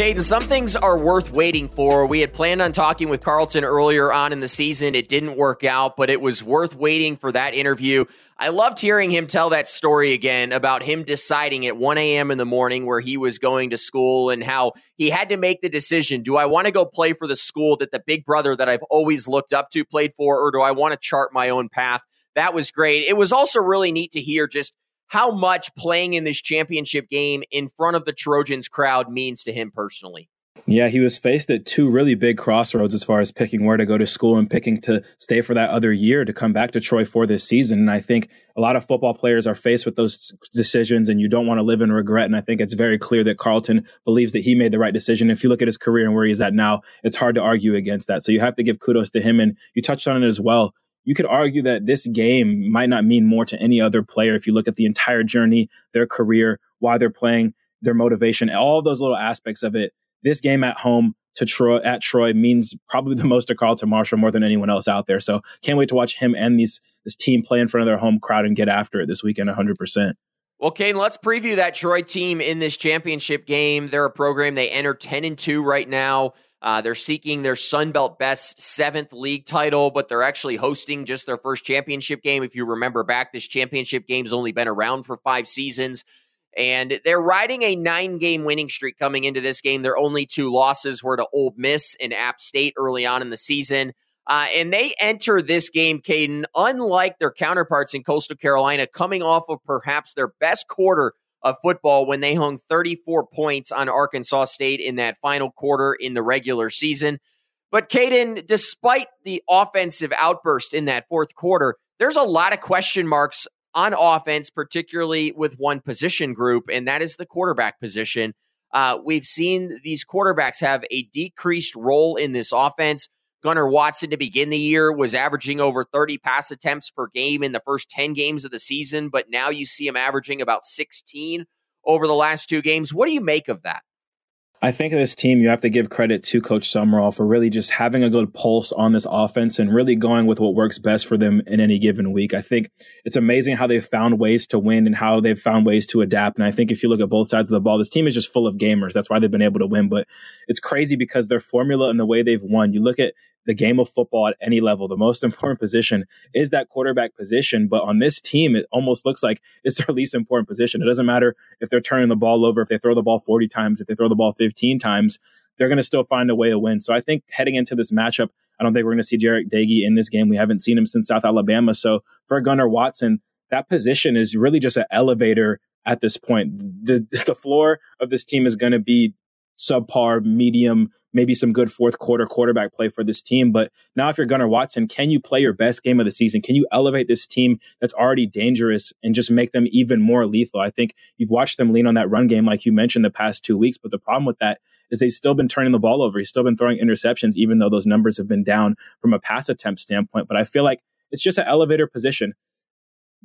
Kaiden, some things are worth waiting for. We had planned on talking with Carlton earlier on in the season. It didn't work out, but it was worth waiting for that interview. I loved hearing him tell that story again about him deciding at 1 a.m. in the morning where he was going to school and how he had to make the decision do I want to go play for the school that the big brother that I've always looked up to played for, or do I want to chart my own path? That was great. It was also really neat to hear just how much playing in this championship game in front of the Trojans crowd means to him personally. Yeah, he was faced at two really big crossroads as far as picking where to go to school and picking to stay for that other year to come back to Troy for this season. And I think a lot of football players are faced with those decisions and you don't want to live in regret. And I think it's very clear that Carlton believes that he made the right decision. If you look at his career and where he's at now, it's hard to argue against that. So you have to give kudos to him. And you touched on it as well you could argue that this game might not mean more to any other player if you look at the entire journey, their career, why they're playing, their motivation, all those little aspects of it. This game at home to Troy at Troy means probably the most to Carlton Martial more than anyone else out there. So can't wait to watch him and these this team play in front of their home crowd and get after it this weekend 100%. Well, Kane, let's preview that Troy team in this championship game. They're a program they enter 10 and 2 right now. Uh, they're seeking their Sun Belt best seventh league title, but they're actually hosting just their first championship game. If you remember back, this championship game's only been around for five seasons. And they're riding a nine game winning streak coming into this game. Their only two losses were to Ole Miss and App State early on in the season. Uh, and they enter this game, Kaiden, unlike their counterparts in Coastal Carolina, coming off of perhaps their best quarter of football when they hung 34 points on Arkansas State in that final quarter in the regular season. But Kaiden, despite the offensive outburst in that fourth quarter, there's a lot of question marks on offense, particularly with one position group, and that is the quarterback position. Uh, we've seen these quarterbacks have a decreased role in this offense. Gunnar Watson to begin the year was averaging over 30 pass attempts per game in the first 10 games of the season, but now you see him averaging about 16 over the last two games. What do you make of that? I think this team, you have to give credit to Coach Sumrall for really just having a good pulse on this offense and really going with what works best for them in any given week. I think it's amazing how they've found ways to win and how they've found ways to adapt. And I think if you look at both sides of the ball, this team is just full of gamers. That's why they've been able to win. But it's crazy because their formula and the way they've won, you look at the game of football at any level. The most important position is that quarterback position. But on this team, it almost looks like it's their least important position. It doesn't matter if they're turning the ball over, if they throw the ball 40 times, if they throw the ball 15 times, they're going to still find a way to win. So I think heading into this matchup, I don't think we're going to see Jarret Doege in this game. We haven't seen him since South Alabama. So for Gunnar Watson, that position is really just an elevator at this point. The, the floor of this team is going to be subpar, medium, maybe some good fourth quarter quarterback play for this team. But now, if you're Gunnar Watson, can you play your best game of the season? Can you elevate this team that's already dangerous and just make them even more lethal? I think you've watched them lean on that run game, like you mentioned, the past two weeks. But the problem with that is they've still been turning the ball over. He's still been throwing interceptions, even though those numbers have been down from a pass attempt standpoint. But I feel like it's just an elevator position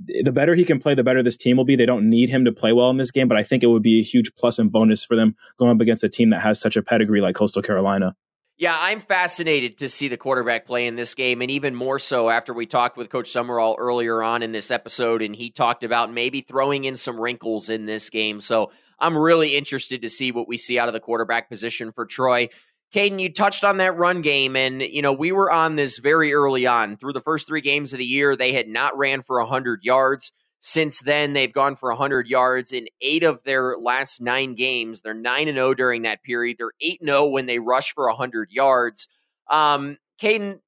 the better he can play, the better this team will be. They don't need him to play well in this game, but I think it would be a huge plus and bonus for them going up against a team that has such a pedigree like Coastal Carolina. Yeah, I'm fascinated to see the quarterback play in this game, and even more so after we talked with Coach Sumrall earlier on in this episode, and he talked about maybe throwing in some wrinkles in this game. So I'm really interested to see what we see out of the quarterback position for Troy. Kaiden, you touched on that run game, and you know we were on this very early on. Through the first three games of the year, they had not ran for hundred yards. Since then, they've gone for hundred yards in eight of their last nine games. They're nine and zero oh during that period. They're eight and zero oh when they rush for hundred yards. Um, Kaiden,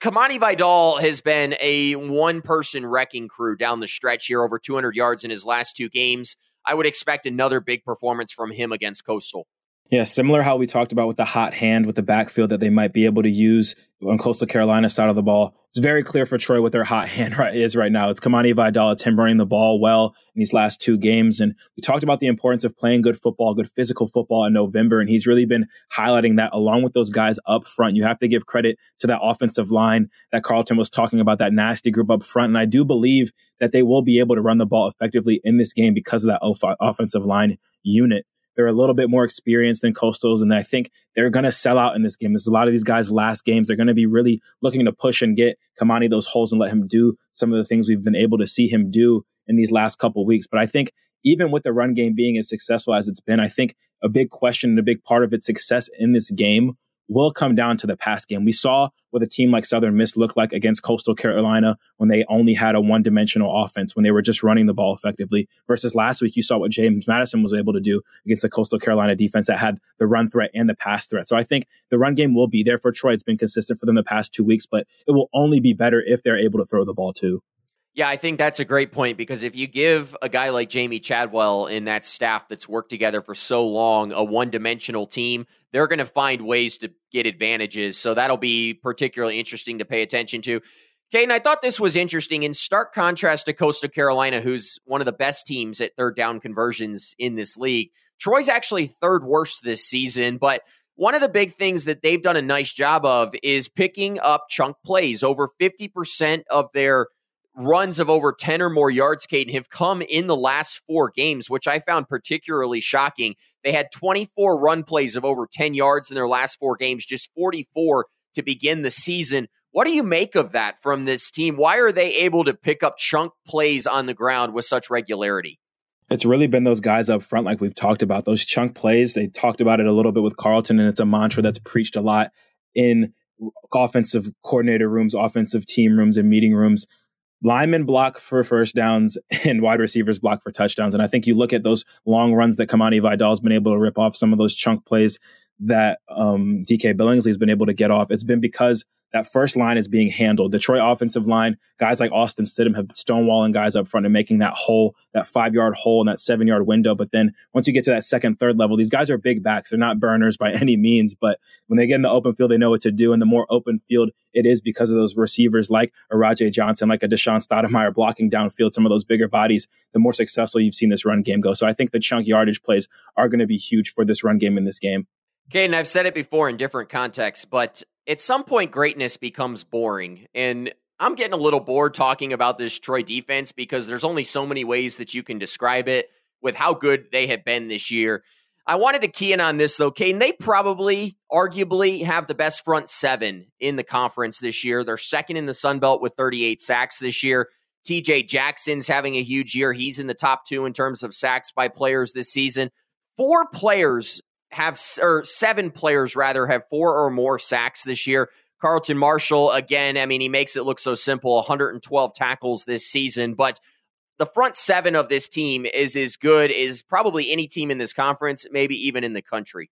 Kimani Vidal has been a one-person wrecking crew down the stretch here, over 200 yards in his last two games. I would expect another big performance from him against Coastal. Yeah, similar how we talked about with the hot hand with the backfield that they might be able to use on Coastal Carolina side of the ball. It's very clear for Troy what their hot hand right is right now. It's Kimani Vidal. It's him running the ball well in these last two games. And we talked about the importance of playing good football, good physical football in November. And he's really been highlighting that along with those guys up front. You have to give credit to that offensive line that Carlton was talking about, that nasty group up front. And I do believe that they will be able to run the ball effectively in this game because of that offensive line unit. They're a little bit more experienced than Coastals, and I think they're going to sell out in this game. There's a lot of these guys' last games. They're going to be really looking to push and get Kimani those holes and let him do some of the things we've been able to see him do in these last couple weeks. But I think even with the run game being as successful as it's been, I think a big question and a big part of its success in this game will come down to the pass game. We saw what a team like Southern Miss looked like against Coastal Carolina when they only had a one dimensional offense, when they were just running the ball effectively. Versus last week, you saw what James Madison was able to do against the Coastal Carolina defense that had the run threat and the pass threat. So I think the run game will be there for Troy. It's been consistent for them the past two weeks, but it will only be better if they're able to throw the ball too. Yeah, I think that's a great point because if you give a guy like Jamie Chadwell in that staff that's worked together for so long a one dimensional team, they're going to find ways to get advantages. So that'll be particularly interesting to pay attention to. Kaiden, I thought this was interesting in stark contrast to Coastal Carolina, who's one of the best teams at third down conversions in this league. Troy's actually third worst this season, but one of the big things that they've done a nice job of is picking up chunk plays. Over 50% of their runs of over 10 or more yards, Kaiden, have come in the last four games, which I found particularly shocking. They had 24 run plays of over 10 yards in their last four games, just 44 to begin the season. What do you make of that from this team? Why are they able to pick up chunk plays on the ground with such regularity? It's really been those guys up front, like we've talked about, those chunk plays. They talked about it a little bit with Carlton, and it's a mantra that's preached a lot in offensive coordinator rooms, offensive team rooms, and meeting rooms linemen block for first downs and wide receivers block for touchdowns. And I think you look at those long runs that Kimani Vidal's been able to rip off some of those chunk plays that um, DK Billingsley has been able to get off, it's been because that first line is being handled. Troy offensive line, guys like Austin Stidham have stonewalling guys up front and making that hole, that five yard hole and that seven yard window. But then once you get to that second, third level, these guys are big backs. They're not burners by any means, but when they get in the open field, they know what to do. And the more open field it is because of those receivers like a Rajay Johnson, like a Deshaun Stoudemire blocking downfield, some of those bigger bodies, the more successful you've seen this run game go. So I think the chunk yardage plays are going to be huge for this run game in this game. Okay, and I've said it before in different contexts, but at some point, greatness becomes boring. And I'm getting a little bored talking about this Troy defense because there's only so many ways that you can describe it with how good they have been this year. I wanted to key in on this though, Kane. They probably, arguably, have the best front seven in the conference this year. They're second in the Sun Belt with 38 sacks this year. TJ Jackson's having a huge year. He's in the top two in terms of sacks by players this season. Four players have, or seven players rather, have four or more sacks this year. Carlton Martial, again, I mean, he makes it look so simple 112 tackles this season, but the front seven of this team is as good as probably any team in this conference, maybe even in the country.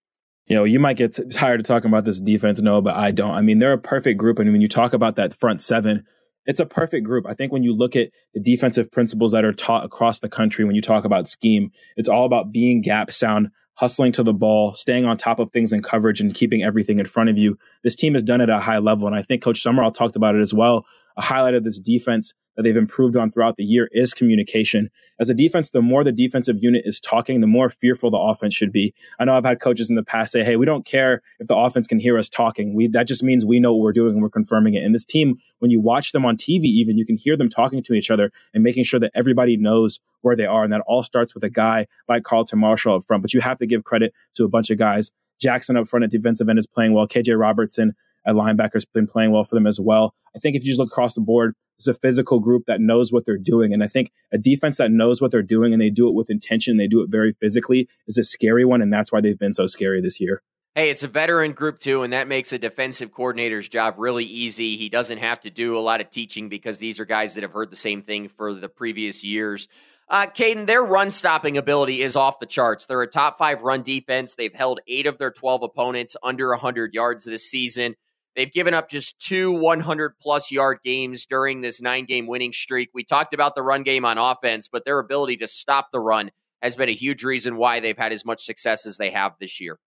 You know, you might get tired of talking about this defense, no, but I don't. I mean, they're a perfect group. And when you talk about that front seven, it's a perfect group. I think when you look at the defensive principles that are taught across the country, when you talk about scheme, it's all about being gap sound, hustling to the ball, staying on top of things in coverage and keeping everything in front of you. This team has done it at a high level. And I think Coach Sumrall talked about it as well. A highlight of this defense that they've improved on throughout the year is communication. As a defense, the more the defensive unit is talking, the more fearful the offense should be. I know I've had coaches in the past say, "Hey, we don't care if the offense can hear us talking. We that just means we know what we're doing and we're confirming it." And this team, when you watch them on TV, even you can hear them talking to each other and making sure that everybody knows where they are. And that all starts with a guy like Carlton Martial up front. But you have to give credit to a bunch of guys. Jackson up front at defensive end is playing well. KJ Robertson at linebacker's been playing well for them as well. I think if you just look across the board, it's a physical group that knows what they're doing. And I think a defense that knows what they're doing and they do it with intention, they do it very physically, is a scary one. And that's why they've been so scary this year. Hey, it's a veteran group too, and that makes a defensive coordinator's job really easy. He doesn't have to do a lot of teaching because these are guys that have heard the same thing for the previous years. Uh, Kaiden, their run stopping ability is off the charts. They're a top five run defense. They've held eight of their 12 opponents under 100 yards this season. They've given up just two 100 plus yard games during this nine game winning streak. We talked about the run game on offense, but their ability to stop the run has been a huge reason why they've had as much success as they have this year.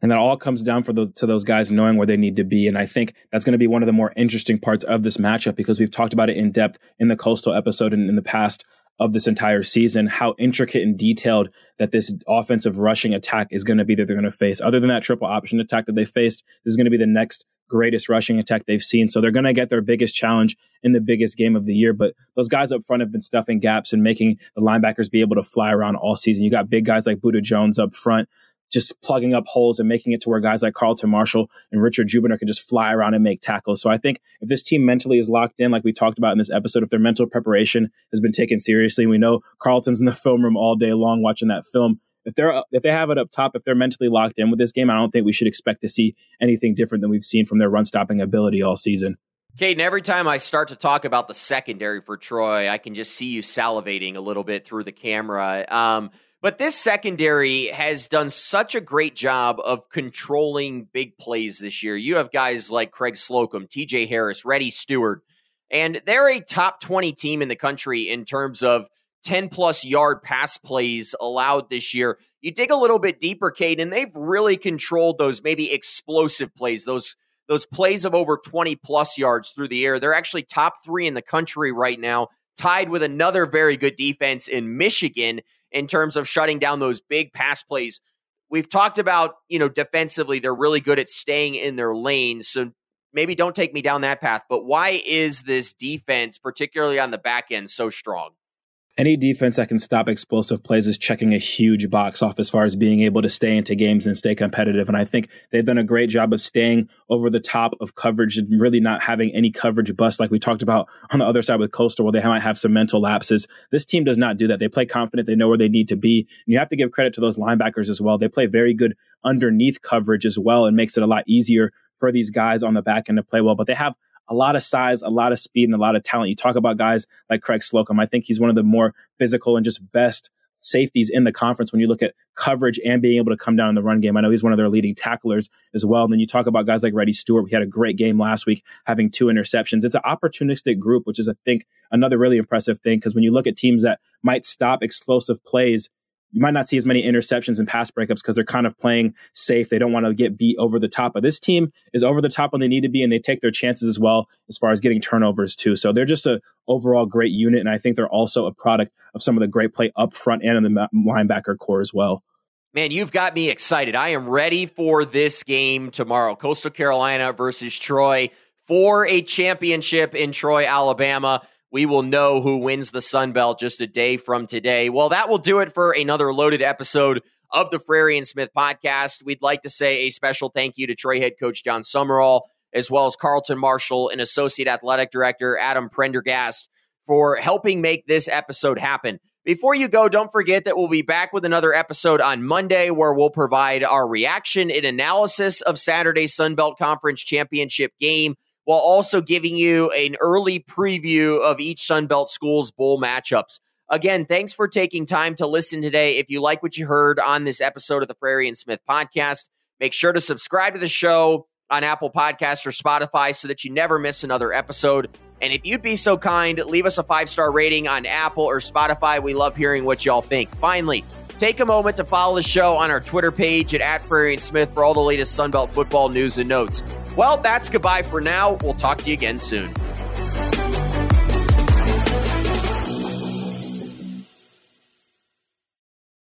And that all comes down for those to those guys knowing where they need to be. And I think that's going to be one of the more interesting parts of this matchup because we've talked about it in depth in the coastal episode and in the past of this entire season, how intricate and detailed that this offensive rushing attack is going to be that they're going to face. Other than that triple option attack that they faced, this is going to be the next greatest rushing attack they've seen. So they're going to get their biggest challenge in the biggest game of the year. But those guys up front have been stuffing gaps and making the linebackers be able to fly around all season. You got big guys like Buddha Jones up front just plugging up holes and making it to where guys like Carlton Martial and Richard Jibunor can just fly around and make tackles. So I think if this team mentally is locked in, like we talked about in this episode, if their mental preparation has been taken seriously, we know Carlton's in the film room all day long watching that film. If they're if they have it up top, if they're mentally locked in with this game, I don't think we should expect to see anything different than we've seen from their run stopping ability all season. Kaiden, every time I start to talk about the secondary for Troy, I can just see you salivating a little bit through the camera. Um, but this secondary has done such a great job of controlling big plays this year. You have guys like Craig Slocum, TJ Harris, Reddy Steward, and they're a top 20 team in the country in terms of 10 plus yard pass plays allowed this year. You dig a little bit deeper, Kate, and they've really controlled those maybe explosive plays, those those plays of over 20 plus yards through the air. They're actually top three in the country right now, tied with another very good defense in Michigan in terms of shutting down those big pass plays. We've talked about, you know, defensively, they're really good at staying in their lane. So maybe don't take me down that path, but why is this defense, particularly on the back end, so strong? Any defense that can stop explosive plays is checking a huge box off as far as being able to stay into games and stay competitive. And I think they've done a great job of staying over the top of coverage and really not having any coverage bust like we talked about on the other side with Coastal, where they might have some mental lapses. This team does not do that. They play confident. They know where they need to be. And you have to give credit to those linebackers as well. They play very good underneath coverage as well and makes it a lot easier for these guys on the back end to play well. But they have a lot of size, a lot of speed, and a lot of talent. You talk about guys like Craig Slocum. I think he's one of the more physical and just best safeties in the conference when you look at coverage and being able to come down in the run game. I know he's one of their leading tacklers as well. And then you talk about guys like Reddy Steward. We had a great game last week, having two interceptions. It's an opportunistic group, which is, I think, another really impressive thing. Because when you look at teams that might stop explosive plays, you might not see as many interceptions and pass breakups because they're kind of playing safe. They don't want to get beat over the top. But this team is over the top when they need to be, and they take their chances as well as far as getting turnovers too. So they're just a overall great unit, and I think they're also a product of some of the great play up front and in the linebacker core as well. Man, you've got me excited. I am ready for this game tomorrow. Coastal Carolina versus Troy for a championship in Troy, Alabama we will know who wins the Sun Belt just a day from today. Well, that will do it for another loaded episode of the Frary and Smith podcast. We'd like to say a special thank you to Troy head coach Jon Sumrall, as well as Carlton Martial and Associate Athletic Director Adam Prendergast for helping make this episode happen. Before you go, don't forget that we'll be back with another episode on Monday where we'll provide our reaction and analysis of Saturday's Sun Belt Conference Championship game while also giving you an early preview of each Sunbelt school's bowl matchups. Again, thanks for taking time to listen today. If you like what you heard on this episode of the Frary and Smith podcast, make sure to subscribe to the show on Apple Podcasts or Spotify so that you never miss another episode. And if you'd be so kind, leave us a five star rating on Apple or Spotify. We love hearing what y'all think. Finally, take a moment to follow the show on our Twitter page at, at Frary and Smith for all the latest Sunbelt football news and notes. Well, that's goodbye for now. We'll talk to you again soon.